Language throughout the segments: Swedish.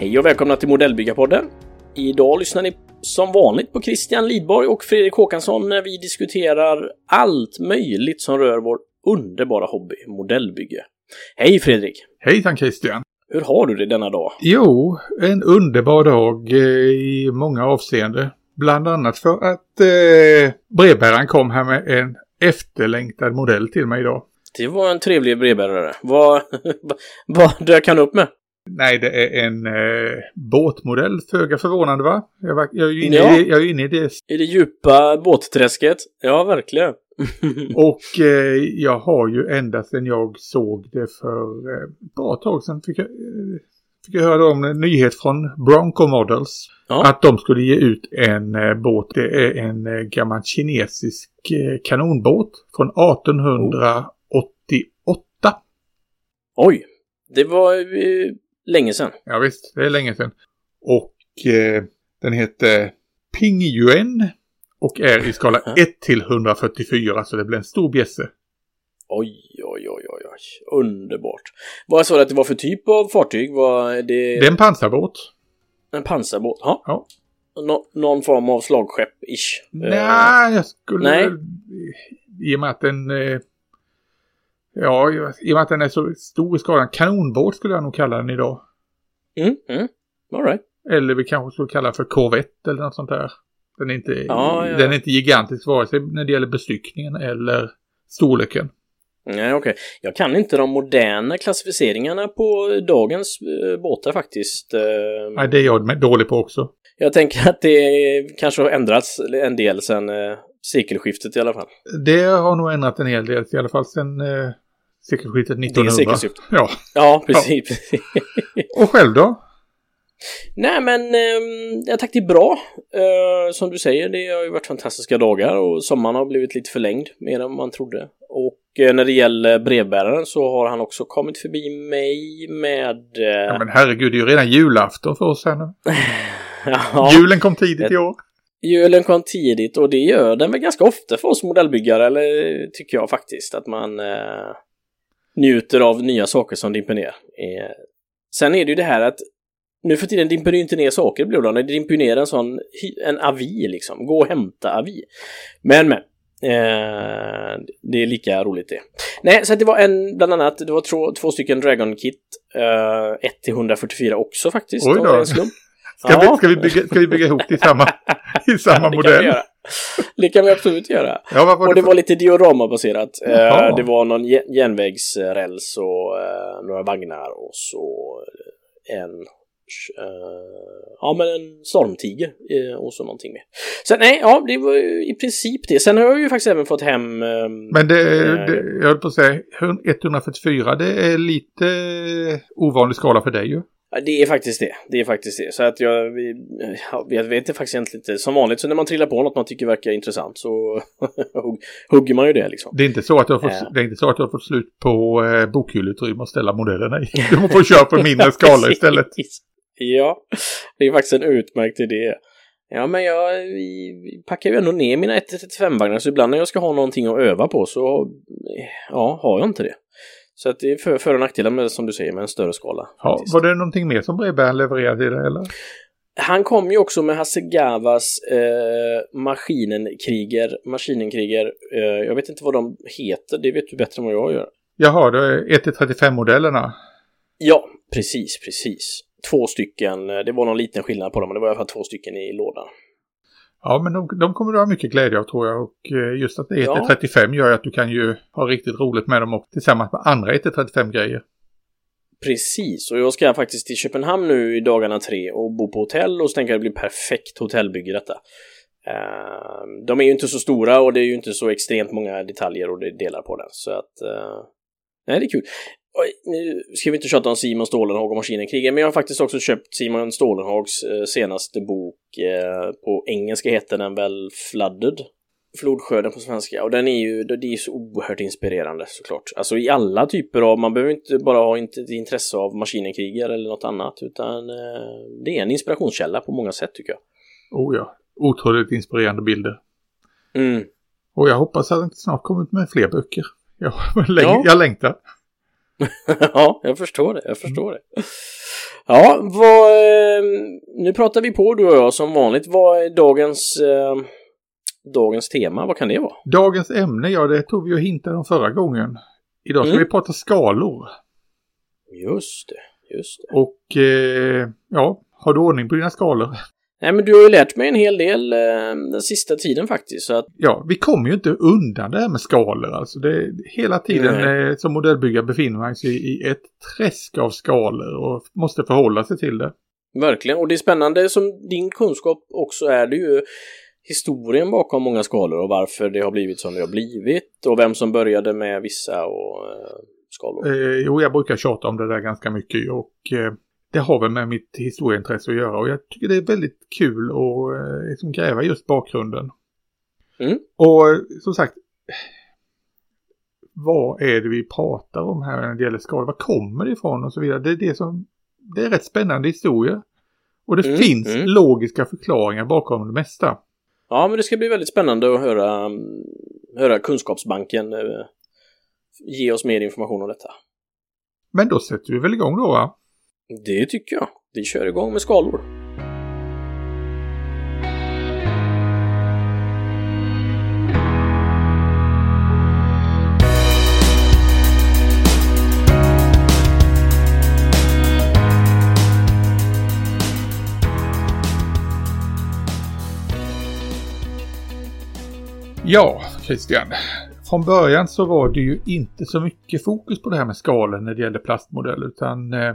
Hej och välkomna till Modellbyggarpodden. Idag lyssnar ni som vanligt på Christian Lidborg och Fredrik Håkansson när vi diskuterar allt möjligt som rör vår underbara hobby, modellbygge. Hej Fredrik! Hejsan Christian! Hur har du det denna dag? Jo, en underbar dag eh, i många avseenden. Bland annat för att eh, brevbäraren kom här med en efterlängtad modell till mig idag. Det var en trevlig brevbärare. Vad, vad dök han upp med? Nej, det är en eh, båtmodell, föga förvånande va? Jag, var, jag, är ju inne Ja. i, jag är inne i det. I det djupa båtträsket? Ja, verkligen. Och eh, jag har ju ända sedan jag såg det för eh, bra tag sedan fick jag, eh, fick jag höra om en nyhet från Bronco Models. Ja. Att de skulle ge ut en eh, båt. Det är en eh, gammal kinesisk eh, kanonbåt från 1888. Oj, det var eh, länge sedan. Ja visst, det är länge sedan. Och den heter Pingyuan och är i skala Aha. 1 till 144 så det blir en stor bjässe. Oj, oj, oj, oj, oj. Underbart. Vad sa du att det var för typ av fartyg? Var det, Det är en pansarbåt. en pansarbåt? Ja. Ja. Nå- någon form av slagskepp-ish? Nej, jag skulle... nej. I och med att den... eh, Ja, i och med att den är så stor i skalan. Kanonbåt skulle jag nog kalla den idag. Mm, mm. All right. Eller vi kanske skulle kalla för korvett eller något sånt där. Den är inte, Ja, ja. Den är inte gigantisk vare sig när det gäller bestyckningen eller storleken. Nej, okej. Jag kan inte de moderna klassificeringarna på dagens eh, båtar faktiskt. Eh, Nej, det är jag dålig på också. Jag tänker att det kanske har ändrats en del sedan eh, sekelskiftet i alla fall. Det har nog ändrat en hel del, i alla fall sedan eh, sekelskiftet 1900. sekelskiftet. Ja. Ja, precis. precis. Och själv då? Nej, men eh, jag tack det är bra. Eh, som du säger, det har ju varit fantastiska dagar och sommaren har blivit lite förlängd mer än man trodde. Och eh, när det gäller brevbäraren så har han också kommit förbi mig med... Eh, Ja, men herregud, det är ju redan julafton för oss här nu. ja, Julen kom tidigt i år. julen kom tidigt och det gör den väl ganska ofta för oss modellbyggare, eller tycker jag faktiskt, att man eh, njuter av nya saker som dimper ner. Eh, sen är det ju det här att nu för tiden dimper det ju inte ner saker i bloddagen, det dimper ju ner en sån, en avi liksom, gå och hämta avi. Men men, eh, det är lika roligt det. Nej, så det var en, bland annat, det var två, två stycken Dragon Kit, eh, 1 till 144 också faktiskt, Oj då. Ska, Ja. vi, ska, vi, bygga, ska vi bygga ihop det i samma, i samma det Kan vi modell? göra. Det kan vi absolut göra. Ja, var Och det för- var lite dioramabaserat. Eh, Jaha. det var någon jä- järnvägsräls och eh, några vagnar och så en eh, ja men en stormtiger eh, och så någonting mer. Så nej, ja det var i princip det. Sen har jag ju faktiskt även fått hem eh, Men det, Eh, det, jag höll på att säga, 144, det är lite ovanlig skala för dig ju. Det är faktiskt det. Det är faktiskt det. Så att jag, jag vet det faktiskt egentligen inte. Som vanligt så när man trillar på något man tycker verkar intressant så hugg- hugger man ju det liksom. Det är inte så att du har fått, Ja. det är inte så att du har fått slut på eh, bokhylleutrymme att ställa modellerna i. Du får köra på mindre skala istället. Ja, det är faktiskt en utmärkt idé. Ja, men jag packar ju ändå ner mina 1-35-vagnar så ibland när jag ska ha någonting att öva på så ja, har jag inte det. Så att det är för, för och nackdelar med, som du säger, med en större skala. Ja, faktiskt. var det någonting mer som brevbäraren levererade till dig eller? Han kom ju också med Hasegawas eh, maskinenkriger, maskinenkriger. Eh, jag vet inte vad de heter, det vet du bättre än vad jag gör. Jaha, det är 1-35-modellerna. Ja, precis, precis. Två stycken, eh, det var någon liten skillnad på dem, men det var i alla fall två stycken i lådan. Ja, men de, de kommer du ha mycket glädje av tror jag. Och eh, just att det är Ja. 1-35 gör ju att du kan ju ha riktigt roligt med dem och tillsammans med andra 1-35-grejer. Precis, och jag ska faktiskt till Köpenhamn nu i dagarna tre och bo på hotell och så tänker jag det blir perfekt hotellbygge detta. Eh, de är ju inte så stora och det är ju inte så extremt många detaljer och det delar på den, så att... eh, nej, det är kul. Oj, nu ska vi inte tjata om Simon Stålenhag och Maskinenkrigen, men jag har faktiskt också köpt Simon Stålenhags eh, senaste bok. Eh, på engelska heter den väl Flooded? Flodskörden på svenska. Och den är ju, det är så oerhört inspirerande såklart. Alltså i alla typer av, man behöver inte bara ha intresse av maskinenkrigar eller något annat, utan eh, det är en inspirationskälla på många sätt tycker jag. Oh ja, otroligt inspirerande bilder. Mm. Och jag hoppas att det snart kommer ut med fler böcker. Jag, läng Ja. jag längtar. ja, jag förstår det. Jag förstår det. Ja, vad... eh, Nu pratar vi på du och jag som vanligt. Vad är dagens... Eh, dagens tema? Vad kan det vara? Dagens ämne, ja det tog vi och hintade om förra gången. Idag ska Mm. vi prata skalor. Just det, just det. Och eh, ja, har du ordning på dina skalor? Nej, men du har ju lärt mig en hel del eh, den sista tiden faktiskt. Så att, Ja, vi kommer ju inte undan det här med skalor. Alltså det, hela tiden eh, som modellbyggare befinner man sig i ett träsk av skalor och måste förhålla sig till det. verkligen. Och det är spännande som din kunskap också är det ju historien bakom många skalor och varför det har blivit som det har blivit och vem som började med vissa och eh, skalor. Eh, jo, jag brukar tjata om det där ganska mycket och eh, det har väl med mitt historieintresse att göra och jag tycker det är väldigt kul att eh, liksom gräva just bakgrunden. Mm. Och eh, som sagt, vad är det vi pratar om här när det gäller skalor? Var kommer det ifrån och så vidare? Det är det som, det är rätt spännande historia. Och det Mm, finns mm. logiska förklaringar bakom det mesta. Ja, men det ska bli väldigt spännande att höra, mm, höra Kunskapsbanken eh, ge oss mer information om detta. Men då sätter vi väl igång då va? Det tycker jag. Vi kör igång med skalor. Ja, Christian. Från början så var det ju inte så mycket fokus på det här med skalen när det gällde plastmodell utan eh,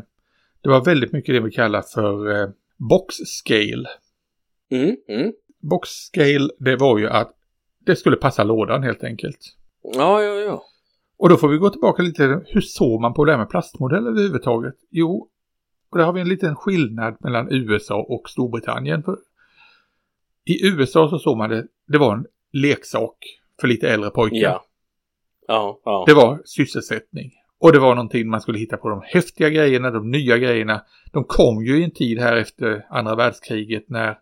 det var väldigt mycket det vi kallar för eh, box scale. Mm, mm. Box scale det var ju att det skulle passa lådan helt enkelt. Ja, ja, ja. Och då får vi gå tillbaka lite, hur såg man på det här med plastmodell överhuvudtaget? Jo, och där har vi en liten skillnad mellan USA och Storbritannien. För I USA så såg man det, det var en leksak för lite äldre pojkar. Ja. Ja, ja. Det var sysselsättning. Och det var någonting man skulle hitta på de häftiga grejerna, de nya grejerna. De kom ju i en tid här efter andra världskriget när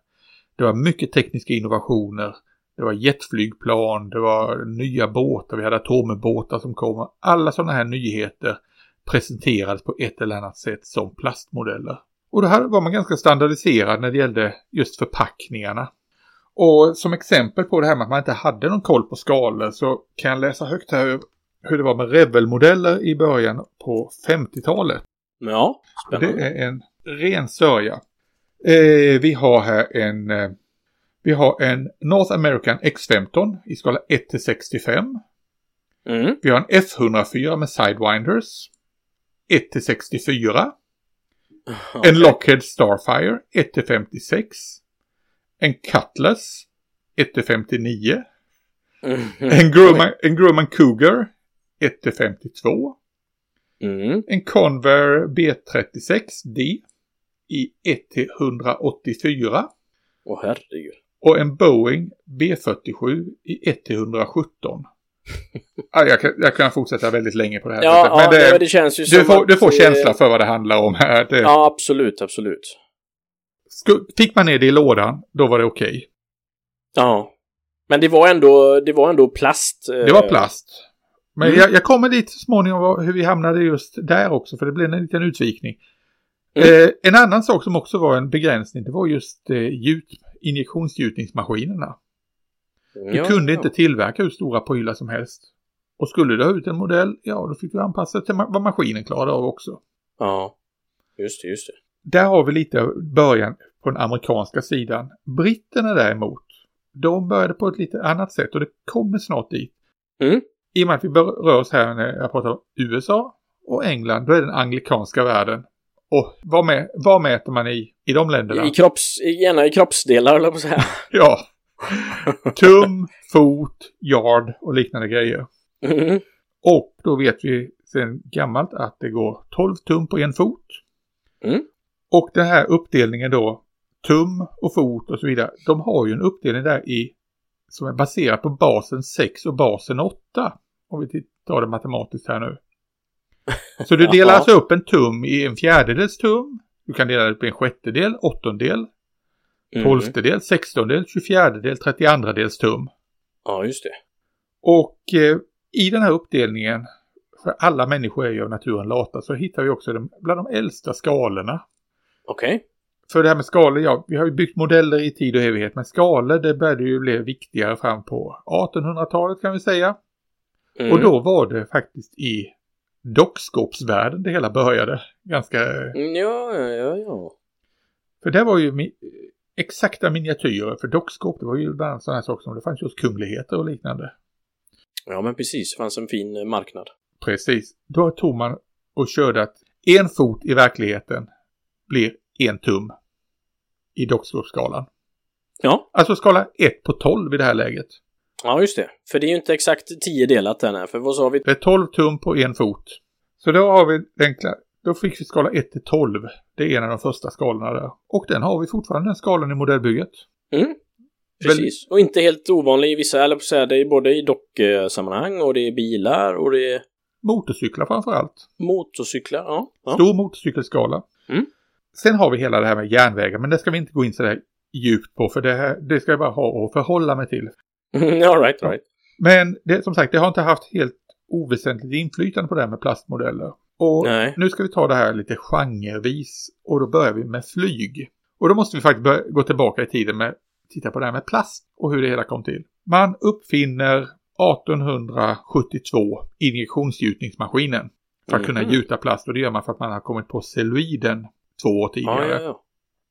det var mycket tekniska innovationer. Det var jetflygplan, det var nya båtar, vi hade atomubåtar som kom. Alla sådana här nyheter presenterades på ett eller annat sätt som plastmodeller. Och då här var man ganska standardiserad när det gällde just förpackningarna. Och som exempel på det här med att man inte hade någon koll på skalor så kan jag läsa högt här hur det var med Rebel-modeller i början på 50-talet. Ja, spännande. det är en ren sörja. Eh, vi har här en eh, vi har en North American X15 i skala 1 till 65. Mm. Vi har en F104 med Sidewinders 1 till 64. En Lockheed Starfire 1 till 56. En Cutlass 1 till 59. Mm. En Grumman, en Grumman Cougar 1 till 52. Mm. En Convair B36D i 1 till 184. Åh herregud. Och en Boeing B47 i 1 till 117. ja, jag, kan, jag kan fortsätta väldigt länge på det här Ja, sättet. ja Men det, det, det känns ju du, får, du får eh, känsla för vad det handlar om här. Det, Ja, absolut, absolut. Fick man ner det i lådan, då var det okej. Ja. Men det var ändå, det var ändå plast. eh, Det var plast. Men Mm. jag, jag kommer dit så småningom hur vi hamnade just där också, för det blev en liten utvikning. Mm. Eh, en annan sak som också var en begränsning, det var just eh, gjut, injektionsgjutningsmaskinerna. Du ja, kunde ja. inte tillverka hur stora prylar som helst. Och skulle du ha ut en modell, ja då fick du anpassa till ma- vad maskinen klarade av också. Ja. Just det, just det. Där har vi lite början på den amerikanska sidan. Britterna däremot, de började på ett lite annat sätt och det kommer snart dit. Mm. I och med att vi rör oss här när jag pratar om USA och England, då är det den anglikanska världen. Och vad, med, vad mäter man i, i de länderna? I kropps, gärna i kroppsdelar, eller på att säga. Ja. Tum, fot, yard och liknande grejer. Mm. Och då vet vi sedan gammalt att det går 12 tum på en fot. Mm. Och den här uppdelningen då, tum och fot och så vidare, de har ju en uppdelning där i som är baserad på basen 6 och basen 8. Om vi tar det matematiskt här nu. Så du delar alltså upp en tum i en fjärdedels tum. Du kan dela det upp i en sjättedel, åttondel. Mm. Tolftedel, sextondel, tjugofjärdedel, trettiandradels tum. Ja, just det. Och eh, i den här uppdelningen, för alla människor är ju av naturen lata, så hittar vi också de, bland de äldsta skalorna. Okej. För det här med skalor, ja, vi har ju byggt modeller i tid och evighet, men skalor det började ju bli viktigare fram på 1800-talet kan vi säga. Mm. Och då var det faktiskt i dockskåpsvärlden det hela började. Ganska, Mm, Ja, ja, ja, för det var ju mi exakta miniatyrer, för dockskåp det var ju bland annat sådana här saker som det fanns just kungligheter och liknande. Ja, men precis. Det fanns en fin eh, marknad. Precis. Då tog man och körde att en fot i verkligheten blir en tum i dockskåpsskalan. Ja. Alltså skala 1 på 12 i det här läget. Ja, just det. För det är ju inte exakt 10 delat den här. För vad sa vi? Det är 12 tum på en fot. Så då har vi den kla- Då fick vi skala 1 till 12. Det är en av de första skalorna där. Och den har vi fortfarande, den skalan i modellbygget. Mm. Precis. Och inte helt ovanlig i vissa, eller på att säga, det är både i docksammanhang och det är bilar och det är Motorcyklar framför allt. motorcyklar. Ja. ja. Stor motorcykelskala. Mm. Sen har vi hela det här med järnvägar, men det ska vi inte gå in så där djupt på, för det, här, det ska jag bara ha och förhålla mig till. All right, all right. Men det, som sagt, det har inte haft helt oväsentligt inflytande på det här med plastmodeller. Och Nej. nu ska vi ta det här lite genrevis och då börjar vi med flyg. Och då måste vi faktiskt börja, gå tillbaka i tiden med titta på det här med plast och hur det hela kom till. Man uppfinner 1872 injektionsgjutningsmaskinen för att kunna Mhm. gjuta plast och det gör man för att man har kommit på celluloiden två år Ja, tidigare. ja, ja.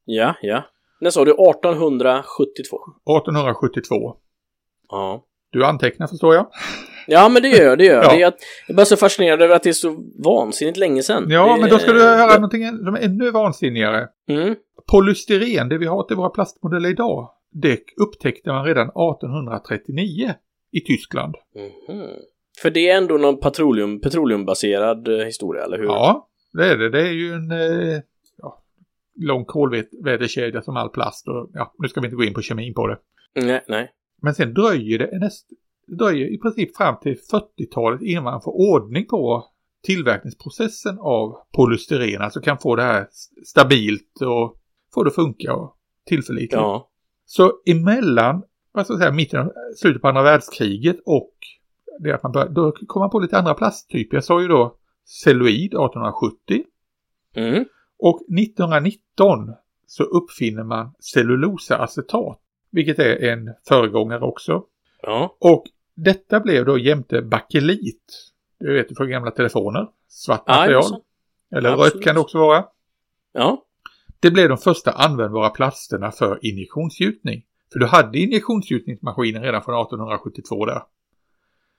Ja, ja. När sa du? 1872? 1872. Ja. Du antecknar förstår jag. Ja, men det gör jag, det gör jag. Ja. Det är att, jag är bara så fascinerad över att det är så vansinnigt länge sedan. Ja, det, men då ska du höra någonting än- som är ännu vansinnigare. Mm. Polystyren, det vi har till våra plastmodeller idag, det upptäckte man redan 1839 i Tyskland. Mhm. För det är ändå någon petroleum, petroleumbaserad eh, historia, eller hur? Ja, det är det. Det är ju en eh, ja, lång kolvätekedja som all plast och ja, nu ska vi inte gå in på kemin på det. Nej, nej. Men sen dröjer det näst, det dröjer i princip fram till 40-talet innan man får ordning på tillverkningsprocessen av polystyren, alltså kan få det här stabilt och få det att funka och tillförlitligt. Ja. Så emellan, vad ska jag säga, mitten av slutet på andra världskriget och det att man bör, då kom man på lite andra plasttyper. Jag sa ju då celluloid 1870 Mm. och 1919 så uppfinner man cellulosaacetat, vilket är en föregångare också. Ja. Och detta blev då jämte bakelit. Du vet från gamla telefoner. Svart Ja, material. just eller Absolut. rött kan det också vara. Ja. Det blev de första användbara plasterna för injektionsgjutning. För du hade injektionsgjutningsmaskinen redan från 1872 där.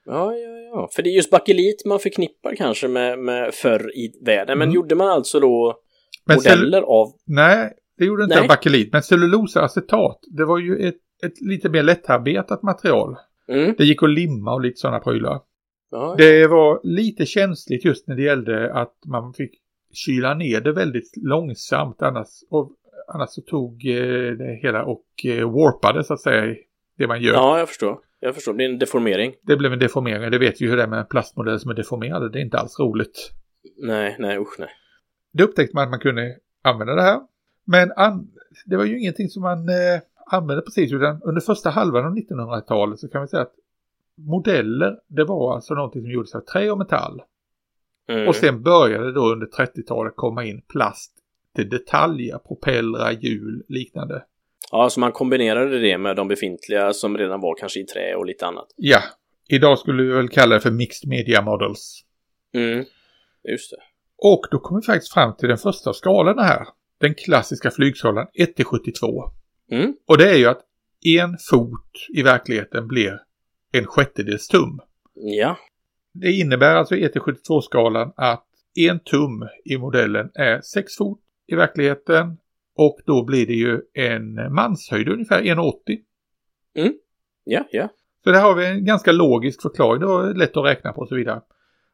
Ja, ja, ja. För det är just bakelit man förknippar kanske med, med förr i världen. Men Mm. gjorde man alltså då Men modeller av... Nej, det gjorde inte Nej. bakelit. Men cellulosaacetat, det var ju ett, ett lite mer lättarbetat material. Mm. Det gick att limma och lite sådana prylar. Ja, Det var lite känsligt just när det gällde att man fick kyla ner det väldigt långsamt. Annars, och, annars så tog eh, det hela och eh, warpade så att säga det man gör. ja, jag förstår. Jag förstår. Det blir en deformering. Det blev en deformering. Det vet ju hur det är med plastmodeller som är deformerade. Det är inte alls roligt. Nej, nej, usch nej. Det upptäckte man att man kunde använda det här. Men an- det var ju ingenting som man eh, använde precis utan under första halvan av 1900-talet så kan vi säga att modeller det var alltså någonting som gjordes av trä och metall. Mm. Och sen började då under 30-talet komma in plast till detaljer, propellrar, hjul, liknande. Ja, så man kombinerade det med de befintliga som redan var kanske i trä och lite annat. Ja, idag skulle vi väl kalla det för mixed media models. Mm. Just det. Och då kommer vi faktiskt fram till den första av skalorna här. Den klassiska flygskalan 1 till 72. Mm. Och det är ju att en fot i verkligheten blir en sjättedels tum. Ja. Det innebär alltså i 1 till 72-skalan att en tum i modellen är 6 fot i verkligheten och då blir det ju en manshöjd ungefär 1,80. Ja, ja. Så där har vi en ganska logisk förklaring. Det var lätt att räkna på och så vidare.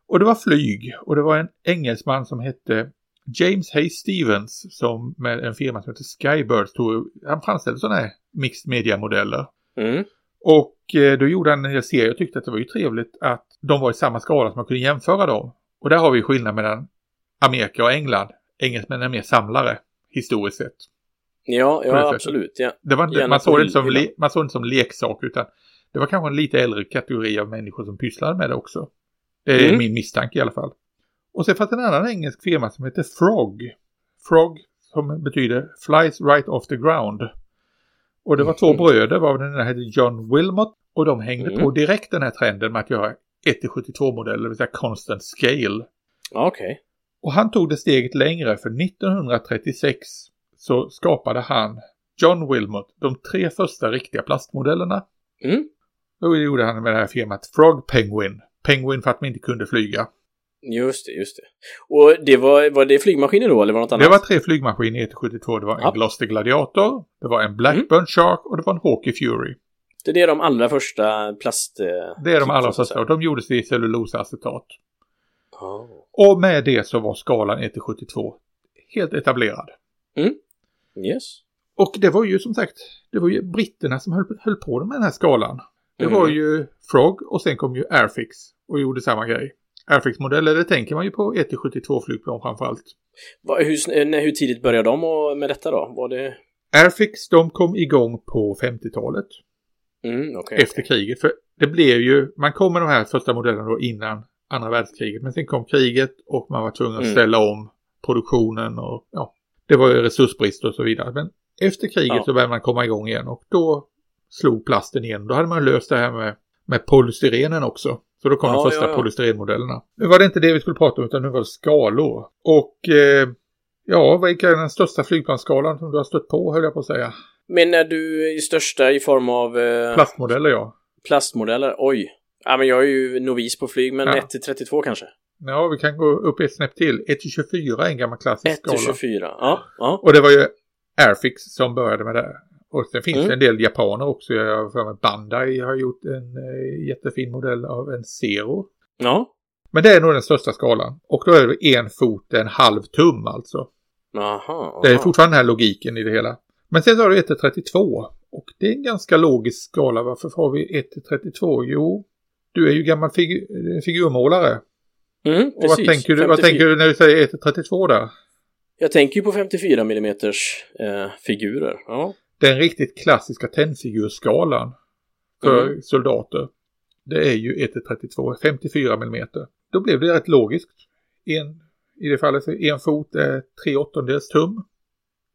Och det var flyg och det var en engelsman som hette James Hay Stevens som med en firma som heter Skybirds tog, han framställde sådana här mixed media modeller. Mm. Och eh, då gjorde han en hel serie och tyckte att det var ju trevligt att de var i samma skala som man kunde jämföra dem. Och där har vi skillnad mellan Amerika och England. Engelsmännen är mer samlare historiskt sett. Ja, ja absolut. Ja. Det var inte, man, såg det inte som, le, man såg det inte som leksak utan det var kanske en lite äldre kategori av människor som pysslade med det också. Det är Mm. min misstanke i alla fall. Och sen fanns en annan engelsk firma som heter Frog. Frog som betyder Flies Right Off the Ground. Och det var två Mhm. bröder, var den ena hette John Wilmot och de hängde Mm. på direkt den här trenden med att göra 1-72-modeller, det vill säga constant scale. Okej. Och han tog det steget längre för 1936 så skapade han, John Wilmot, de tre första riktiga plastmodellerna. Mm. Då gjorde han med det här firmat Frog Penguin. Penguin för att man inte kunde flyga. Just det, just det. Och det var, var det flygmaskiner då eller var det något annat? Det var tre flygmaskiner i 172. Det var en Ja. Gloster Gladiator, det var en Blackburn Shark och det var en Hawkeye Fury. Det är de allra första plast... eh, Det är de allra första de gjordes i cellulosacetat. Ja. Och med det så var skalan 1-72 helt etablerad. Yes. Och det var ju som sagt, det var ju britterna som höll, höll på med den här skalan. Det Mm. var ju Frog och sen kom ju Airfix och gjorde samma grej. Airfix-modeller, det tänker man ju på 1-72 flygplan framförallt. Va, hur, sn- när, hur tidigt började de med detta då? Var det... Airfix, de kom igång på 50-talet Mm, okej. efter kriget. För det blev ju, man kom med de här första modellerna då innan andra världskriget. Men sen kom kriget och man var tvungen att Mm. ställa om produktionen och ja, det var ju resursbrist och så vidare. Men efter kriget Ja. så började man komma igång igen och då slog plasten igen. Då hade man löst det här med, med polystyrenen också. Så då kom Ja, de första ja, ja. polystyrenmodellerna. Nu var det inte det vi skulle prata om utan nu var det skalor. Och eh, ja, vilken är den största flygplansskalan som du har stött på höll jag på att säga. Men är du i största i form av eh, Plastmodeller ja. plastmodeller? Oj. Ja, men jag är ju novis på flyg, men Ja. 1 till 32 kanske? Ja, vi kan gå upp ett snäpp till. 1-24 är en gammal klassisk 1 till skala. 24. Ja, ja. Och det var ju Airfix som började med det. Och sen finns Mm. det en del japaner också. Jag för mig Bandai har gjort en eh, jättefin modell av en Zero. Ja. Men det är nog den största skalan. Och då är det en fot, en halv tum alltså. Aha. Det är aha. fortfarande den här logiken i det hela. Men sen så har du 1 till 32. Och det är en ganska logisk skala. Varför har vi 1 till 32? Jo, du är ju gammal figu figurmålare. Mm, Och vad precis. tänker, du, vad 54. tänker du när du säger 1 till 32 där? Jag tänker ju på 54 mm eh, figurer. Ja. Den riktigt klassiska tennfigurskalan för Mm. soldater. Det är ju 1-32, 54 mm. Då blev det rätt logiskt. En, I det fallet en fot är 3 åttondels tum.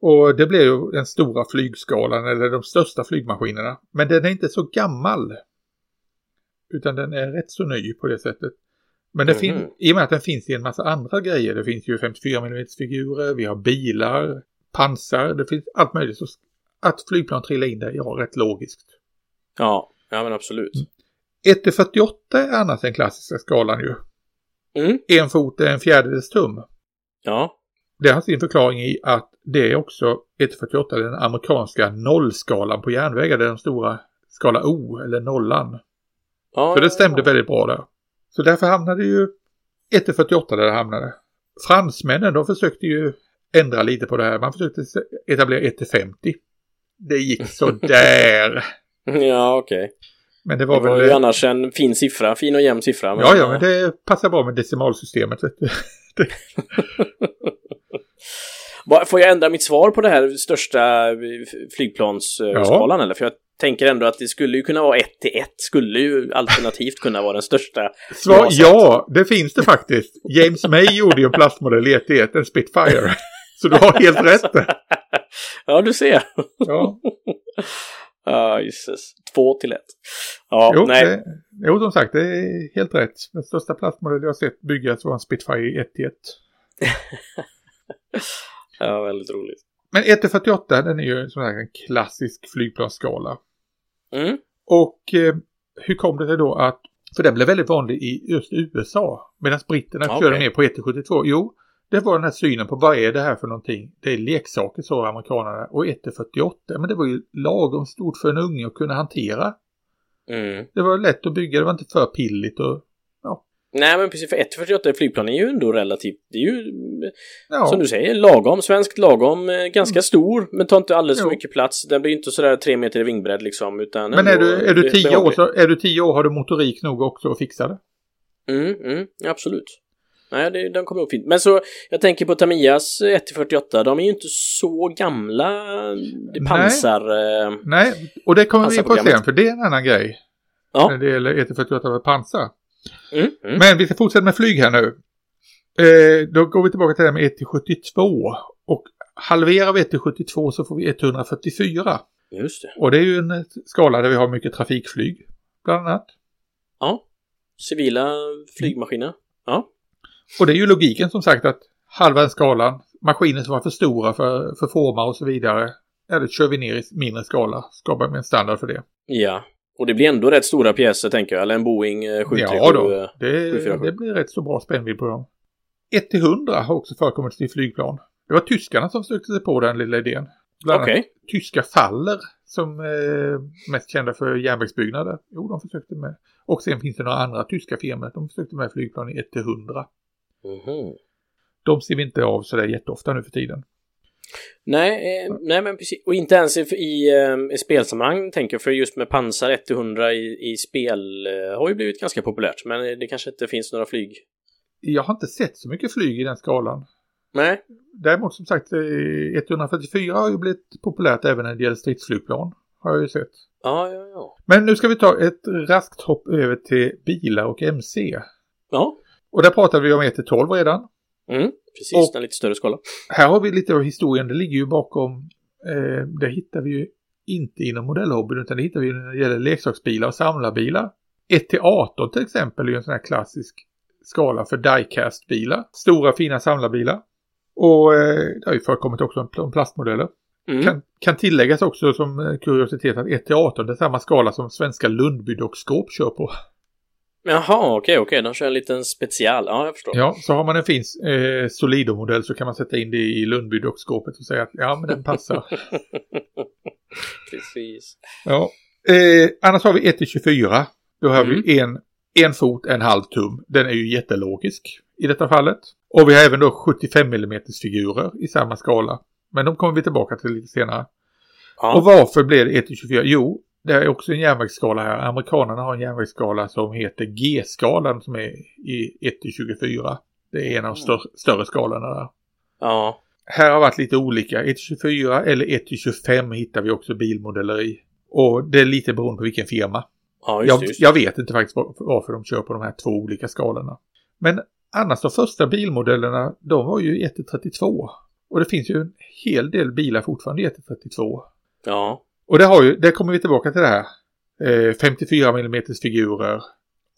Och det blev ju den stora flygskalan eller de största flygmaskinerna. Men den är inte så gammal. Utan den är rätt så ny på det sättet. Men det fin- i och med att den finns i en massa andra grejer. Det finns ju 54 mm figurer, vi har bilar, pansar, det finns allt möjligt. Så att flygplan trillar in där, ja, rätt logiskt. Ja, ja men absolut. 1-48 är annars den klassiska skalan ju. Mm. En fot är en fjärdedels tum. Ja. Det har sin förklaring i att det är också 1-48 den amerikanska nollskalan på järnvägar. Det är den stora skala O eller nollan. ja Så det stämde ja. väldigt bra där. Så därför hamnade ju 1-48 där det hamnade. Fransmännen de försökte ju ändra lite på det här. Man försökte etablera 1-50. Det gick så där. Ja, okej. Men det Det var var väl... ju annars en fin siffra, fin och jämn siffra. Ja, ja, men det passar bra med decimalsystemet. Får jag ändra mitt svar på det här största eh, flygplansskalan eller? För jag tänker ändå att det skulle ju kunna vara 1 till 1. Skulle ju alternativt kunna vara den största. Svar, Ja, ja, det finns det faktiskt. James May gjorde ju en plastmodell i 1 en Spitfire. Så du har helt rätt. ja, du ser. Ja, Ja, jösses. Två till ett. Ja, jo, nej. det, jo, som sagt, det är helt rätt. Den största plastmodell jag sett byggas var en Spitfire i 1 Ja, väldigt roligt. Men 1-48 den är ju sån här en klassisk flygplansskala. Mm. Och eh, hur kom det sig då att, för den blev väldigt vanlig i just USA, medan britterna Okej. körde mer på 1-72. Jo, det var den här synen på vad är det här för någonting? Det är leksaker, sa amerikanerna. Och 1-48, men det var ju lagom stort för en unge att kunna hantera. Mm. Det var lätt att bygga, det var inte för pilligt och Nej, men precis. För 148 flygplan är ju ändå relativt... Det är ju, ja. som du säger, lagom. Svenskt lagom. eh, Ganska stor, men tar inte alldeles för mycket plats. Den blir inte sådär tre meter i vingbredd liksom, utan... Men är du, är, du tio år så, är du tio år har du motorik nog också att fixa det. Mm, mm, absolut. Nej, det, den kommer upp fint. Men så, jag tänker på Tamiyas 1-48, de är ju inte så gamla. Det pansar... Nej, eh, Nej och det kommer vi på sen, för det är en annan grej. Ja. När det gäller 1-48 med pansar. Mm, mm. Men vi ska fortsätta med flyg här nu. Eh, då går vi tillbaka till det här med 1-72. Och halverar vi 1-72 så får vi 144. Just det. Och det är ju en skala där vi har mycket trafikflyg, bland annat. Ja, civila flygmaskiner. Ja. Och det är ju logiken som sagt att halva den skalan, maskiner som var för stora för, för formar och så vidare, eller kör vi ner i mindre skala, skapar vi en standard för det. Ja, och det blir ändå rätt stora pjäser tänker jag, eller en Boeing 737. Eh, ja då, eh, det, det blir rätt så bra spännvidd på dem. 1-100 har också förekommit i flygplan. Det var tyskarna som försökte sig på den lilla idén. Okej. Okay. Tyska Faller som eh, mest kända för järnvägsbyggnader. Jo, de försökte med. Och sen finns det några andra tyska firmor. De försökte med flygplan i 1-100. Mm. De ser vi inte av sådär jätteofta nu för tiden. Nej, eh, nej men precis. Och inte ens i, i, eh, i spelsammanhang tänker jag, för just med pansar 100 i, i spel eh, har ju blivit ganska populärt. Men det kanske inte finns några flyg. Jag har inte sett så mycket flyg i den skalan. Nej. Däremot som sagt 144 har ju blivit populärt även när det gäller stridsflygplan. Har jag ju sett. Ja, ja, ja. Men nu ska vi ta ett raskt hopp över till bilar och MC. Ja. Och där pratar vi om 1 12 redan. Mm, precis, och den lite större skala. Här har vi lite av historien, det ligger ju bakom, eh, det hittar vi ju inte inom modellhobbyn utan det hittar vi när det gäller leksaksbilar och samlarbilar. 1 till 18 till exempel är ju en sån här klassisk skala för diecast-bilar. Stora fina samlarbilar. Och eh, det har ju förekommit också om plastmodeller. Mm. Kan, kan tilläggas också som eh, kuriositet att 1 till 18 är samma skala som svenska Lundby-dockskåp kör på. Jaha, okej, okay, okej, okay. de kör en liten special. Ja, jag förstår. Ja, så har man en fin eh, Solido-modell så kan man sätta in det i Lundby-dockskåpet och säga att ja, men den passar. Precis. Ja. Eh, annars har vi 1 till 24. Då har Mm. vi en, en fot, en halv tum. Den är ju jättelogisk i detta fallet. Och vi har även då 75 mm figurer i samma skala. Men de kommer vi tillbaka till lite senare. Ja. Och varför blev det 1 till 24? Jo, det är också en järnvägsskala här. Amerikanerna har en järnvägsskala som heter G-skalan som är i 1 till 24. Det är en av de stör större skalorna där. Ja. Här har varit lite olika. 1 till 24 eller 1 till 25 hittar vi också bilmodeller i. Och det är lite beroende på vilken firma. Ja, just Jag, just. jag vet inte faktiskt var- varför de kör på de här två olika skalorna. Men annars de första bilmodellerna, de var ju 1 till 32. Och det finns ju en hel del bilar fortfarande i 1 till 32. Ja. Och det, har ju, där kommer vi tillbaka till det här. Eh, 54 mm figurer.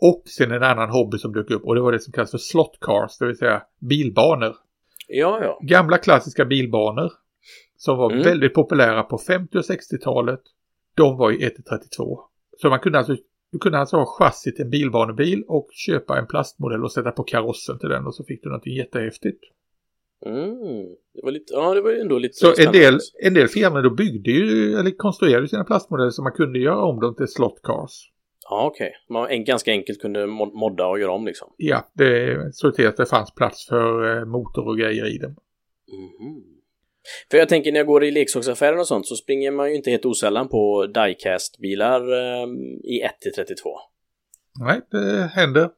Och sen en annan hobby som dök upp och det var det som kallas för slot cars, det vill säga bilbanor. Ja, ja. Gamla klassiska bilbanor som var Mm. väldigt populära på 50 och 60-talet. De var i 1 till 32. Så man kunde alltså, du kunde alltså ha chassit en bilbanebil och köpa en plastmodell och sätta på karossen till den och så fick du någonting jättehäftigt. Mm. Det var lite, ja, det var ju ändå lite Så en del, en del firmor då byggde ju, eller konstruerade sina plastmodeller så man kunde göra om dem till slot cars. Ja, okej. Man en, ganska enkelt kunde mod modda och göra om liksom. Ja, det såg till att det fanns plats för eh, motor och grejer i dem. Mhm. För jag tänker när jag går i leksaksaffären och sånt så springer man ju inte helt osällan på diecast-bilar eh, i 1 till 32. Nej, det händer.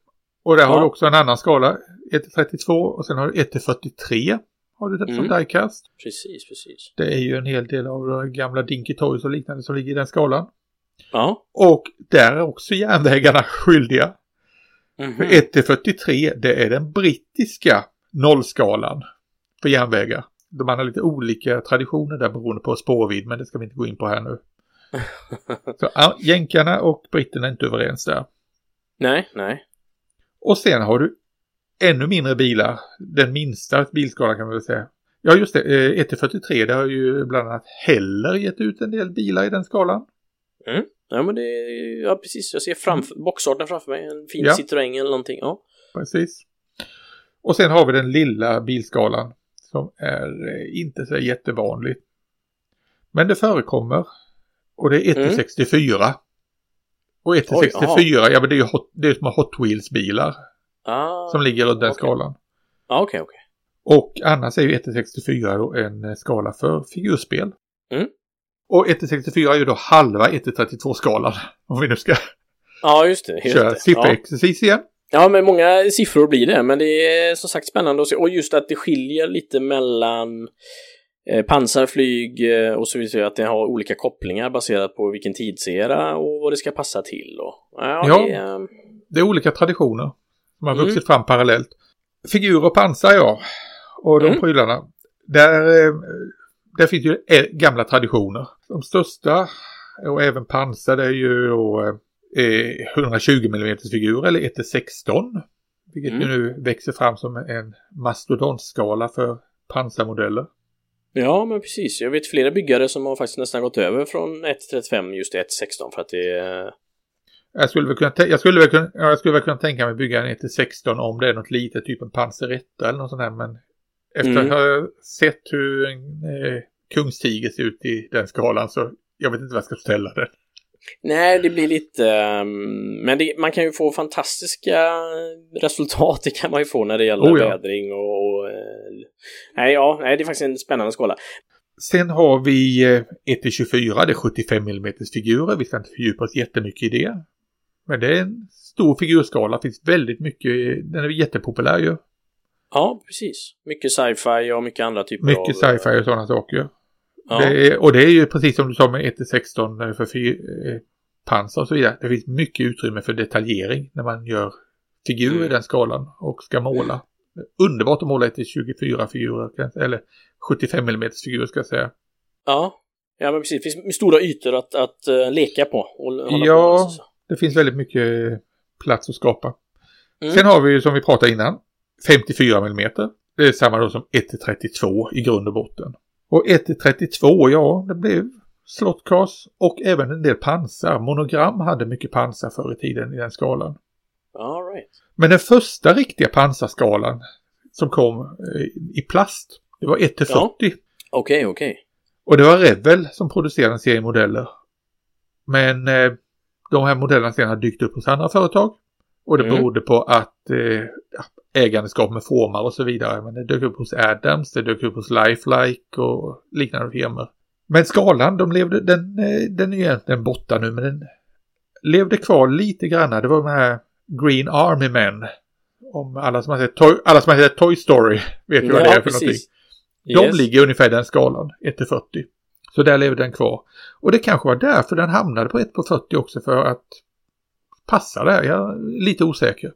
Och där har Ja. du också en annan skala. 1 till 32 och sen har du 1 till 43. Har du det som Mm. diecast. Precis, precis. Det är ju en hel del av de gamla Dinky Toys och liknande som ligger i den skalan. Ja. Och där är också järnvägarna skyldiga. Mhm. För 1 till 43 det är den brittiska nollskalan för järnvägar. De har lite olika traditioner där beroende på spårvidd men det ska vi inte gå in på här nu. Så jänkarna och britterna är inte överens där. nej, nej. Och sen har du ännu mindre bilar. Den minsta bilskalan kan man väl säga. Ja just det, eh, 1 till 43 det har ju bland annat Heller gett ut en del bilar i den skalan. Ja, men det är, ja precis. Jag ser framför, boxarten framför mig. En fin Ja. Citroën eller någonting. Ja. Precis. Och sen har vi den lilla bilskalan som är eh, inte så jättevanlig. Men det förekommer. Och det är 1 till Mm. 64. Och 1 till Oj, 64, ja men det är ju hot, det är som Hot Wheels-bilar Ah. som ligger runt den okej. skalan. Ja, okej, okej. Och annars är ju 1 till 64 då en eh, skala för figurspel. Mm. Och 1 till 64 är ju då halva 1 till 32 skalan. Om vi nu ska Ja, just det. Just köra det. Ja. sifferexercis igen. Ja, men många siffror blir det, men det är som sagt spännande att se. Och just att det skiljer lite mellan pansarflyg eh, och så vidare, att det har olika kopplingar baserat på vilken tidsera och vad det ska passa till. Och, ja, Ja. Det, eh, Det är olika traditioner som har Mm. vuxit fram parallellt. Figur och pansar, ja. Och de Mm. prylarna. Där, eh, där finns ju eh, gamla traditioner. De största och även pansar det är ju eh, 120 mm figur eller 1-16. Vilket Mm. nu växer fram som en mastodontskala för pansarmodeller. Ja, men precis. Jag vet flera byggare som har faktiskt nästan gått över från 1.35 just till 1.16 för att det är... Jag skulle väl kunna, jag skulle väl kunna, ja, jag skulle väl kunna tänka mig bygga en 1-16 om det är något litet, typ en panseretta eller något sånt där. Men efter Mm. att ha sett hur en eh, kungstiger ser ut i den skalan så jag vet inte vad jag ska ställa den. Nej, det blir lite... ehm, men det, man kan ju få fantastiska resultat, det kan man ju få när det gäller Oh ja. vädring och... eh, nej, ja, nej, det är faktiskt en spännande skala. Sen har vi eh, 1-24, det är 75 mm figurer. Vi ska inte fördjupa oss jättemycket i det. Men det är en stor figurskala, finns väldigt mycket, den är jättepopulär ju. Ja, precis. Mycket sci-fi och mycket andra typer Mycket av... sci-fi och sådana saker. Ja, Det är, och det är ju precis som du sa med 1-16 för eh, pansar och så vidare. Det finns mycket utrymme för detaljering när man gör figurer Mm. i den skalan och ska måla. Underbart att måla 1-24 figurer, kan- eller 75 mm figurer ska jag säga. ja. ja, men precis. Det finns stora ytor att, att eh, leka på. Och Ja. på med, så. Det finns väldigt mycket plats att skapa. Mm. Sen har vi ju som vi pratade innan 54 mm. Det är samma då som 1-32 i grund och botten. Och 1-32, ja, det blev slottkars och även en del pansar. Monogram hade mycket pansar förr i tiden i den skalan. All right. Men den första riktiga pansarskalan som kom eh, i plast, det var 1-40. Ja. Okej, okej. Och det var Revel som producerade en serie modeller. Men eh, de här modellerna sen har dykt upp hos andra företag. Och det Mm. berodde på att eh, ägandeskap med formar och så vidare. Men det dök upp hos Adams, det dök upp hos Lifelike och liknande firmor. Men skalan, de levde, den, eh, den är egentligen borta nu men den levde kvar lite grann. Det var de här Green Army Men. Om alla som har sett Toy, alla som har sett Toy Story vet ju vad det är för någonting. De Yes. ligger ungefär i den skalan, 1-40. Så där lever den kvar. Och det kanske var därför den hamnade på 1 på 40 också för att passa där. Jag är lite osäker.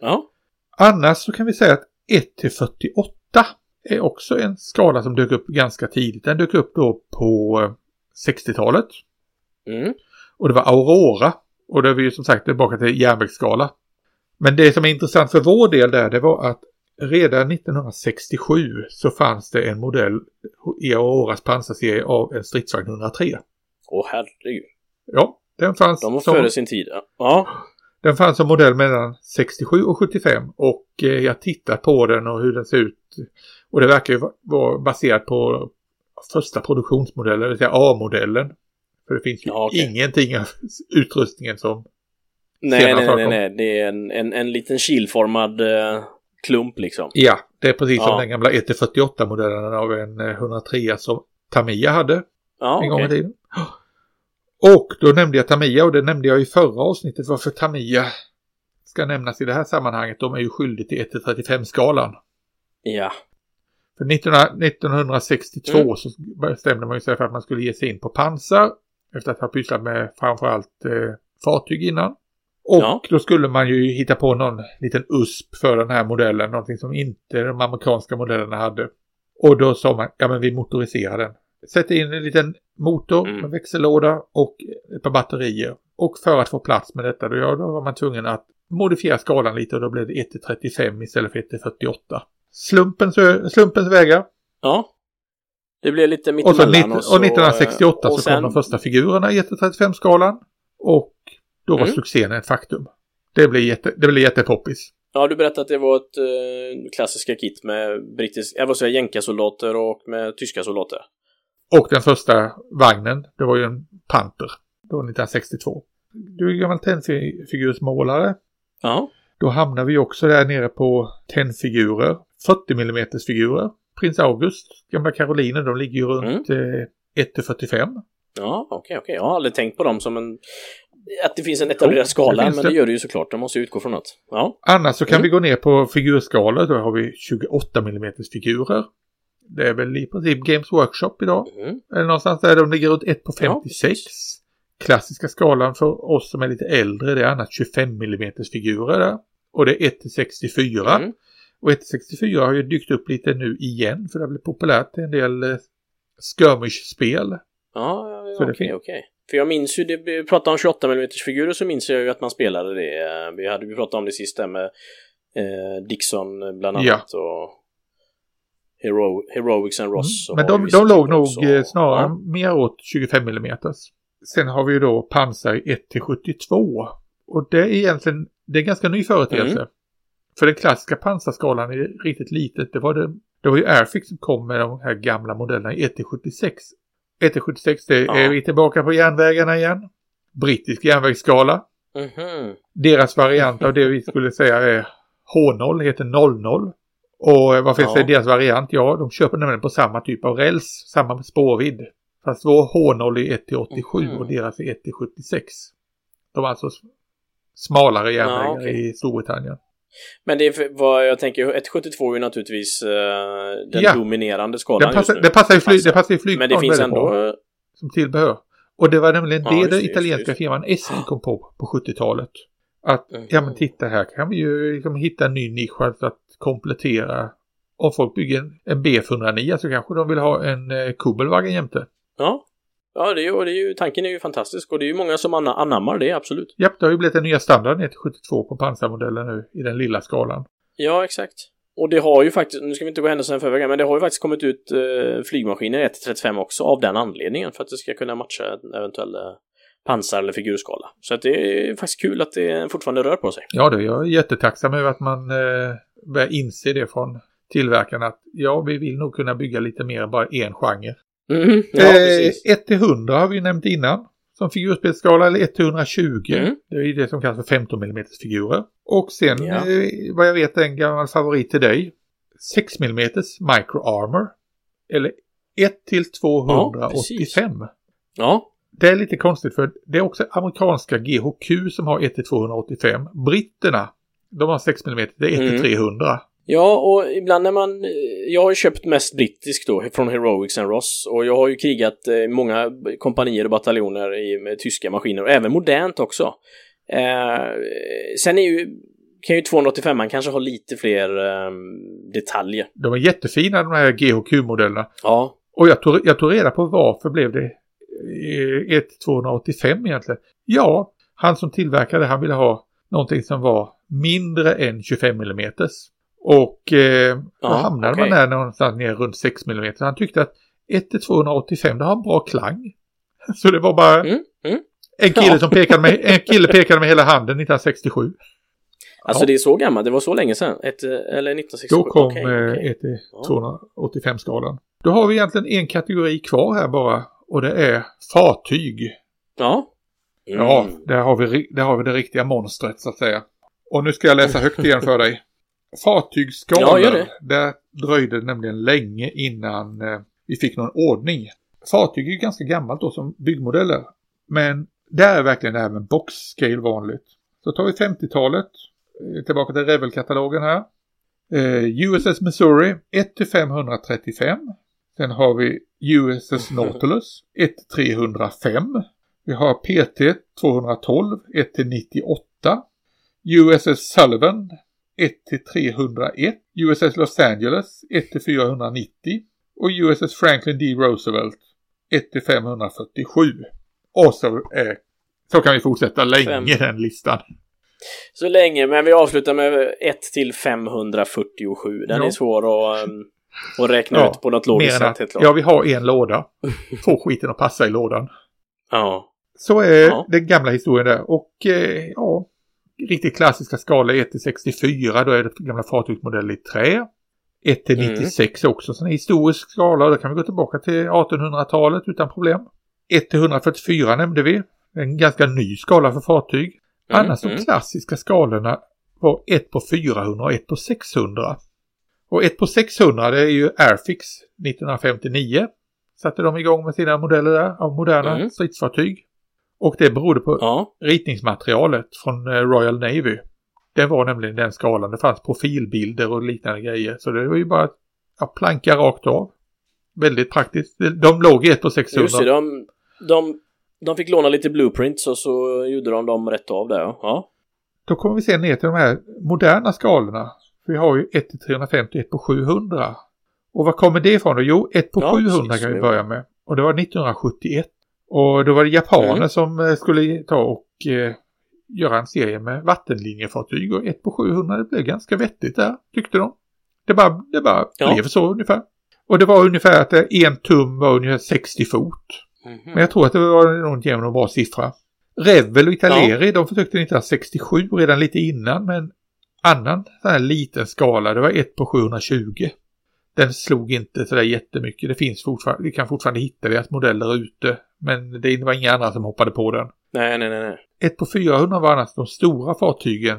Ja. Annars så kan vi säga att 1 till 48 är också en skala som dök upp ganska tidigt. Den dök upp då på eh, 60-talet. Mm. Och det var Aurora. Och då är vi ju som sagt tillbaka till järnvägsskala. Men det som är intressant för vår del där det var att redan 1967 så fanns det en modell i Auroras pansarserie av en stridsvagn 103. Åh herregud. Ja, den fanns, De var som, före sin tid. Ja. den fanns som modell mellan 67 och 75 och eh, jag tittat på den och hur den ser ut. Och det verkar ju va- vara baserat på första produktionsmodellen, det vill säga A-modellen. För det finns ju Ja, okej. ingenting av utrustningen som Nej, nej, nej, nej. Det är en, en, en liten kilformad eh, klump liksom. Ja, det är precis som Ja. den gamla 1-48-modellen av en eh, 103 som Tamiya hade Ja, en gång i tiden. Och då nämnde jag Tamiya och det nämnde jag i förra avsnittet varför Tamiya ska nämnas i det här sammanhanget. De är ju skyldiga till 1-35-skalan. Ja. För 19, 1962 Mm. så bestämde man ju sig för att man skulle ge sig in på pansar efter att ha pysslat med framförallt eh, fartyg innan. Och Ja. då skulle man ju hitta på någon liten USP för den här modellen, någonting som inte de amerikanska modellerna hade. Och då sa man, ja men vi motoriserar den. Sätter in en liten motor Mm. med växellåda och ett par batterier. Och för att få plats med detta, då, ja, då var man tvungen att modifiera skalan lite och då blev det 1-35 istället för 1-48. Slumpens, slumpens vägar. Ja. Det blev lite Och, så, mittemellan. nitt- och 1968 och så sen, kom de första figurerna i 1-35-skalan. Och då var Mm. succén ett faktum. Det blev, jätte, det blev jättepoppis. Ja, du berättade att det var ett eh, klassiska kit med brittiska, jag säga jänkasoldater och med tyska soldater. Och den första vagnen, det var ju en Panther. Då 1962. Du är gammal tennfigursmålare. Ja. Då hamnar vi också där nere på tennfigurer. 40 mm figurer. Prins August, gamla Karoliner, de ligger ju runt eh, 1-45. Ja, okej, okej. Jag har aldrig tänkt på dem som en att det finns en etablerad Jo, skala, det men det. det gör det ju såklart. De måste utgå från något. Ja. Annars så kan Mm. vi gå ner på figurskalor. Då har vi 28 mm figurer. Det är väl i princip Games Workshop idag. Mm. Eller någonstans där de ligger runt 1 på Ja, 56. precis. Klassiska skalan för oss som är lite äldre det är annars 25 mm figurer där. Och det är 1 till 64. Mm. Och 1 till 64 har ju dykt upp lite nu igen för det har blivit populärt i en del eh, skirmish-spel. Ja, ja, det okej, okej. För jag minns ju, det, vi pratade om 28 mm figurer så minns jag ju att man spelade det. Vi hade ju pratat om det sist där med eh, Dixon bland Ja. annat och Hero, Heroics and Ross. och Men de, de låg nog också. eh, snarare Ja. mer åt 25 mm. Sen har vi ju då pansar 1 till 72. Och det är egentligen, det är en ganska ny företeelse. Mm. För den klassiska pansarskalan är riktigt litet. Det var, det, det var ju Airfix som kom med de här gamla modellerna i 1 till 76. 1 till 76 det Ja. är vi tillbaka på järnvägarna igen. Brittisk järnvägsskala. Mhm. Deras variant av det vi skulle säga är H0 heter 00. Och eh, varför jag Ja. säger deras variant? Ja, de köper nämligen på samma typ av räls, samma spårvidd. Fast vår H0 är 1 till 87 Mhm. och deras är 1 till 76. De har alltså smalare järnvägar Ja, okej. i Storbritannien. Men det är vad jag tänker, 172 är ju naturligtvis eh, den Ja. dominerande skalan Det passar, just nu. det passar ju fly, Passar. det passar ju Men det flygplan finns ändå... bra som tillbehör. Och det var nämligen Ja, det just den italienska just firman SJ kom på på 70-talet. Att, Mhm. ja men titta här kan vi ju liksom hitta en ny nisch för att komplettera. Om folk bygger en, en B409 så kanske de vill ha en eh, Kubelwagen jämte. Ja. Ja, det är, det är ju, tanken är ju fantastisk och det är ju många som anammar det, absolut. Japp, det har ju blivit den nya standarden ner till 72 på pansarmodellen nu i den lilla skalan. Ja, exakt. Och det har ju faktiskt, nu ska vi inte gå händelserna i förväg, men det har ju faktiskt kommit ut eh, flygmaskiner 1-35 också av den anledningen för att det ska kunna matcha en eventuell eh, pansar eller figurskala. Så att det är faktiskt kul att det fortfarande rör på sig. Ja, det är jag jättetacksam över att man eh, börjar inse det från tillverkarna att ja, vi vill nog kunna bygga lite mer än bara en genre. Mm, ja, eh, precis. 1 till 100 har vi nämnt innan. Som figurspelsskala eller 1 till 120. Mm. Det är det som kallas för 15 mm figurer. Och sen Ja. eh, vad jag vet är en gammal favorit till dig. 6 mm micro armor. Eller 1 till 285. Ja, det är lite konstigt för det är också amerikanska GHQ som har 1 till 285. Britterna, de har 6 mm, det är 1 till Mm. 300. Ja, och ibland när man... Jag har ju köpt mest brittisk då, från Heroics and Ross. Och jag har ju krigat eh, många kompanier och bataljoner i, med tyska maskiner, och även modernt också. Eh, sen är ju... Kan ju 285 man kanske ha lite fler eh, detaljer. De är jättefina de här GHQ-modellerna. Ja, Och jag tog, jag tog reda på varför blev det eh, 1 285 egentligen. Ja, han som tillverkade han ville ha någonting som var mindre än 25 mm. Och eh, då Ja, hamnade okej. man där någonstans ner runt 6 mm. Han tyckte att 1 till 285 det har en bra klang. Så det var bara Mm, mm. en kille Ja. som pekade med, en kille pekade med hela handen 1967. alltså Ja. det är så gammalt, det var så länge sedan. Ett, eh, eller 1967? Då kom eh, okej. 1 till Ja. 285-skalan. Då har vi egentligen en kategori kvar här bara. Och det är fartyg. Ja. Mm. Ja, där har, vi, där har vi det riktiga monstret så att säga. Och nu ska jag läsa högt igen för dig. Fartygsskalor. Ja. Där dröjde det nämligen länge innan eh, vi fick någon ordning. Fartyg är ju ganska gammalt då som byggmodeller. Men där är verkligen det här med boxscale vanligt. Så tar vi 50-talet. eh, Tillbaka till Revel-katalogen här. Eh, USS Missouri 1-535. Sen har vi USS Nautilus 1-305. Vi har PT 212 1-98. USS Sullivan 1-301. USS Los Angeles 1-490. Och USS Franklin D. Roosevelt 1-547. Och så, eh, så kan vi fortsätta länge Fem. den listan. Så länge, men vi avslutar med 1 till 547. Den Ja. är svår att, um, att räkna Ja, ut på något logiskt sätt att, ja, vi har en låda. Få skiten att passa i lådan. Ja. Så är Ja. den gamla historien där. Och eh, ja, riktigt klassiska skala 1 till 64. Då är det gamla fartygsmodeller i trä. 1 till Mm. 96 också. Sån historisk skala. Då kan vi gå tillbaka till 1800-talet utan problem. 1 till 144 nämnde vi. En ganska ny skala för fartyg. Mm, Annars de mm. klassiska skalorna var 1 på 400 och 1 på 600. Och 1 på 600 det är ju Airfix 1959. Satte de igång med sina modeller där av moderna Mm. stridsfartyg. Och det berodde på Ja. ritningsmaterialet från eh, Royal Navy. Det var nämligen den skalan. Det fanns profilbilder och liknande grejer. Så det var ju bara att planka rakt av. Väldigt praktiskt. De låg i 1 på 600. Just det, de, de, de fick låna lite blueprints och så gjorde de dem rätt av där. ja. Ja. Då kommer vi sen ner till de här moderna skalorna. Vi har ju 1 till 350 1 på 700. Och var kommer det ifrån då? Jo, 1 på Ja, 700 precis. kan vi börja med. Och det var 1971. Och då var det japaner Mm. som eh, skulle ta och eh, göra en serie med vattenlinjefartyg. Och 1 på 700 det blev ganska vettigt där, tyckte de. Det bara, det bara Ja. blev så ungefär. Och det var ungefär att eh, en tum var ungefär 60 fot. Mhm. Men jag tror att det var någon jämn och bra siffra. Revel och Italeri, de försökte 1967 redan lite innan, men annan sån här liten skala, det var 1 på 720. Den slog inte sådär jättemycket. Det finns fortfarande, vi kan fortfarande hitta deras modeller ute, men det var inga andra som hoppade på den. Nej, nej, nej, nej. 1 på 400 var annars de stora fartygen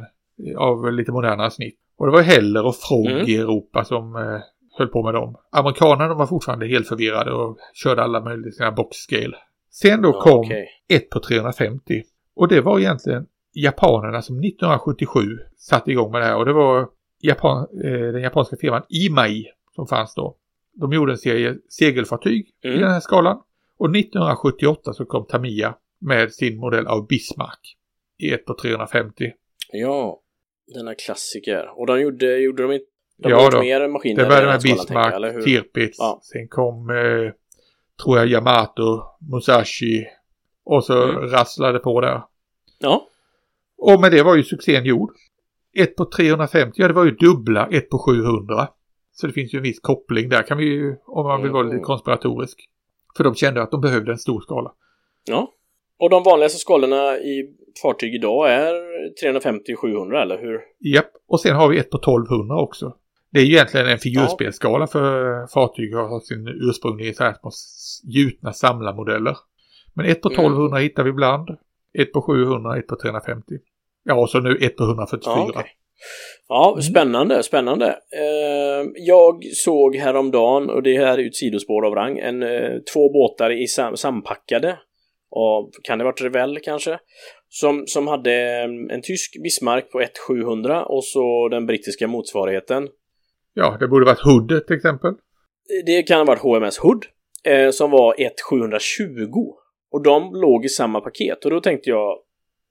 av lite modernare snitt. Och det var Heller och Frog Mm. i Europa som eh, höll på med dem. Amerikanerna var fortfarande helt förvirrade och körde alla möjliga sina boxscale. Sen då kom okej. 1 på 350. Och det var egentligen japanerna som 1977 satte igång med det här. Och det var Japan, eh, den japanska firman Imai som fanns då. De gjorde en serie segelfartyg i Mm. den här skalan. Och 1978 så kom Tamiya med sin modell av Bismarck i 1 på 350. Ja, denna klassiker. Och de gjorde, gjorde de inte... De Ja då. mer maskiner Det började med Bismarck, hur? Tirpitz, Ja. sen kom eh, tror jag Yamato, Musashi och så Mm. rasslade på där. Ja, Och med det var ju succén gjord. 1 på 350, ja det var ju dubbla 1 på 700. Så det finns ju en viss koppling där kan vi ju, om man vill vara lite Mm. konspiratorisk. För de kände att de behövde en stor skala. ja. Och de vanligaste skalorna i fartyg idag är 350-700, eller hur? Japp, och sen har vi 1 på 1200 också. Det är ju egentligen en figurspelskala för fartyg och har sin ursprung i så här små s- gjutna samlarmodeller. Men 1 på Mm. 1200 hittar vi ibland. 1 på 700, 1 på 350. Ja, och så nu 1 på 144. Ja, okej. Ja, Mm. spännande, spännande. Eh, jag såg häromdagen, och det här är ju ett sidospår av rang, en, eh, två båtar i sam sampackade av, kan det varit Revell kanske? Som, som hade en, en tysk Bismarck på 1700 och så den brittiska motsvarigheten. Ja, det borde varit Hood till exempel. Det kan ha varit HMS Hood, eh, som var 1720. Och de låg i samma paket. Och då tänkte jag,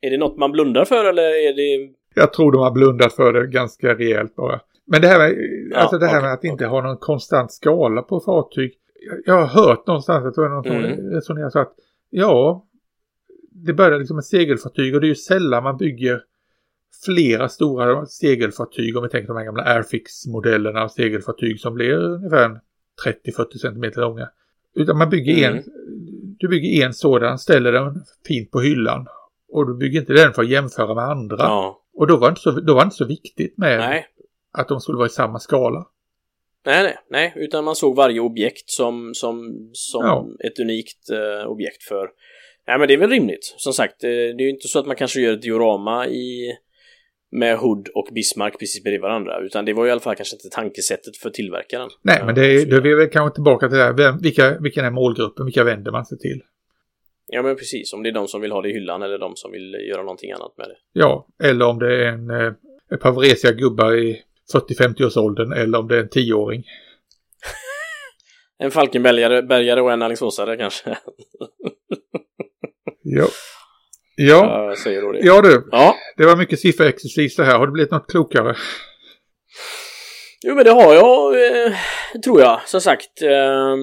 är det något man blundar för eller är det... Jag tror de har blundat för det ganska rejält bara. Men det här med, Ja, alltså det här okej, med att inte okej. ha någon konstant skala på fartyg. Jag, jag har hört någonstans, att det var någon som Mm. resonerade så att ja, det började liksom med segelfartyg och det är ju sällan man bygger flera stora segelfartyg om vi tänker de här gamla Airfix-modellerna av segelfartyg som blir ungefär 30-40 cm långa. Utan man bygger Mm. en, du bygger en sådan, ställer den fint på hyllan och du bygger inte den för att jämföra med andra. Ja, Och då var, det inte så, då var inte så viktigt med nej. att de skulle vara i samma skala. Nej, nej, nej, utan man såg varje objekt som, som, som Ja. ett unikt eh, objekt för... Nej, men det är väl rimligt. Som sagt, eh, det är ju inte så att man kanske gör ett diorama i med Hood och Bismarck precis bredvid varandra, utan det var i alla fall kanske inte tankesättet för tillverkaren. Nej, men det, så- då är vi väl kanske tillbaka till det här. Vem, vilka, vilken är målgruppen? Vilka vänder man sig till? Ja, men precis. Om det är de som vill ha det i hyllan eller de som vill göra någonting annat med det. Ja, eller om det är en, eh, ett par vresiga gubbar i 40-50-årsåldern eller om det är en tioåring. En Falkenbergare bergare och en Alingsåsare kanske. Ja. Ja, säger då det. ja du. Ja, Det var mycket sifferexercis det här. Har det blivit något klokare? Jo men det har jag, eh, tror jag. Som sagt, eh,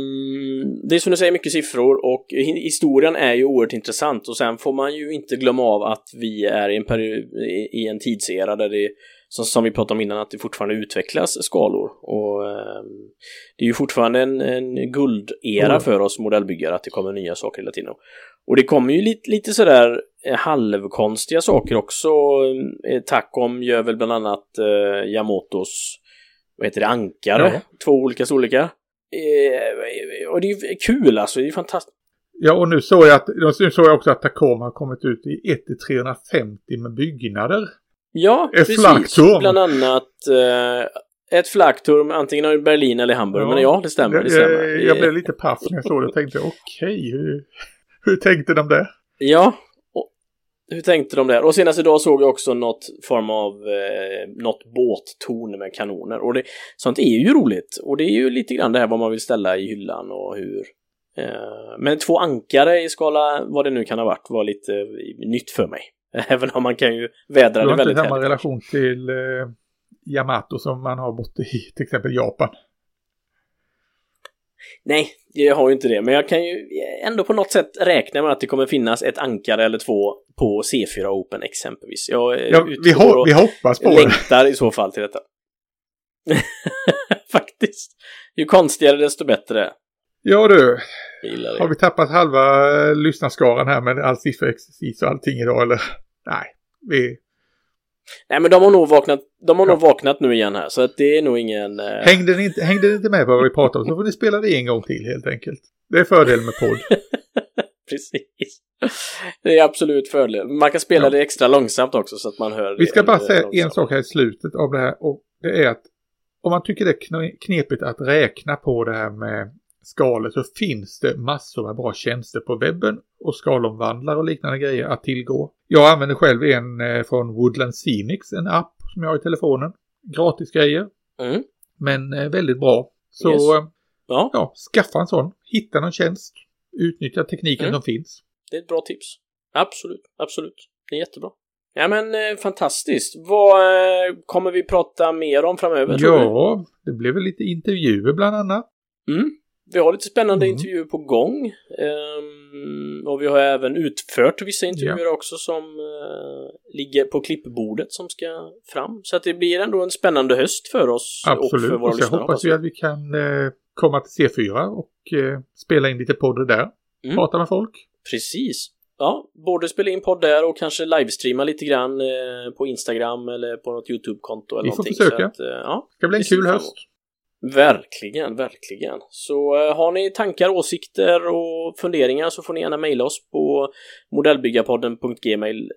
det är som du säger mycket siffror och hi- historien är ju oerhört intressant och sen får man ju inte glömma av att vi är i en, peri- i- i en tidsera där det, som, som vi pratade om innan, att det fortfarande utvecklas skalor. Och eh, det är ju fortfarande en, en guldera Mm. för oss modellbyggare att det kommer nya saker hela tiden. Och det kommer ju lite, lite sådär eh, halvkonstiga saker också. Eh, Tacom gör väl bland annat eh, Yamotos vad heter det, ankare, Ja. två olika storlekar. Eh, och det är kul alltså, det är fantastiskt. Ja, och nu såg jag, att, nu såg jag också att Tacoma har kommit ut i 1-350 med byggnader. Ja, Ett precis. flaggtorn. Bland annat eh, ett flaggtorn, antingen i Berlin eller Hamburg. Ja. Men ja, det stämmer. Det Jag, stämmer. jag, jag blev lite paff när jag såg det och tänkte okej, hur, hur tänkte de där? Ja, hur tänkte de där? Och senast idag såg jag också något form av eh, något båttorn med kanoner och det, sånt är ju roligt och det är ju lite grann det här vad man vill ställa i hyllan och hur eh, men två ankare i skala vad det nu kan ha varit var lite nytt för mig. Även om man kan ju vädra det väldigt Du har inte samma relation till eh, Yamato som man har bort i till exempel Japan. Nej, jag har ju inte det, men jag kan ju ändå på något sätt räkna med att det kommer finnas ett ankare eller två på C4 Open exempelvis. Jag ja, vi, ho vi hoppas på längtar det. i så fall till detta. Faktiskt. Ju konstigare desto bättre. Ja du. Har vi tappat halva eh, lyssnarskaran här med all sifferexercis och allting idag eller? Nej, vi, Nej men de har nog vaknat, de har ja. nog vaknat nu igen här så att det är nog ingen... Uh... Hängde, ni inte, hängde ni inte med på vad vi pratade om så får ni spela det en gång till helt enkelt. Det är fördelen med podd. Precis. Det är absolut fördel. Man kan spela ja. det extra långsamt också så att man hör. Vi ska bara säga långsamt. en sak här i slutet av det här och det är att om man tycker det är knepigt att räkna på det här med skalor så finns det massor med bra tjänster på webben och skalomvandlare och liknande grejer att tillgå. Jag använder själv en eh, från Woodland Scenics, en app som jag har i telefonen. Gratis grejer. Mm. Men eh, väldigt bra. Så yes. Eh, ja. ja. skaffa en sån. Hitta någon tjänst. Utnyttja tekniken mm. som finns. Det är ett bra tips. Absolut, absolut. Det är jättebra. Ja men eh, fantastiskt. Vad eh, kommer vi prata mer om framöver? Ja, det blir väl lite intervjuer bland annat. Mm vi har lite spännande mm. intervjuer på gång. Um, och vi har även utfört vissa intervjuer ja. också som uh, ligger på klippbordet som ska fram. Så att det blir ändå en spännande höst för oss Absolut. och för våra och så lyssnare. hoppas vi att vi kan uh, komma till C4 och uh, spela in lite podd där. Mm. Prata med folk. Precis. Ja, både spela in podd där och kanske livestreama lite grann på Instagram eller på något YouTube-konto eller vi någonting. Får försöka. Att, ja, det ska bli en kul höst. Verkligen, verkligen. Så eh, har ni tankar, åsikter och funderingar så får ni gärna mejla oss på modellbyggarpodden.gmail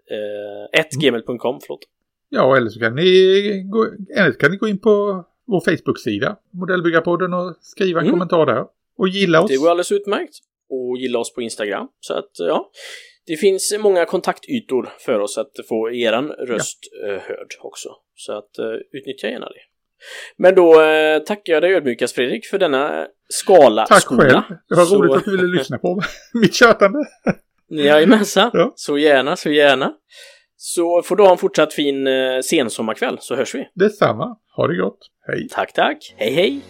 eh, gmail.com, förlåt. Ja, eller så kan ni gå, eller kan ni gå in på vår Facebook-sida, Modellbyggarpodden, och skriva en mm. kommentar där. Och gilla oss. Det går alldeles utmärkt. Och gilla oss på Instagram. Så att, ja. Det finns många kontaktytor för oss att få eran röst ja. Eh, hörd också. Så att utnyttja gärna det. Men då eh, tackar jag dig ödmjukast Fredrik för denna skala Tack skola. själv. Det var så... roligt att du ville lyssna på mitt tjötande. Jajamensan. Ja. Så gärna, så gärna. Så får du ha en fortsatt fin eh, sensommarkväll så hörs vi. Detsamma. Ha det gott. Hej. Tack, tack. Hej, hej.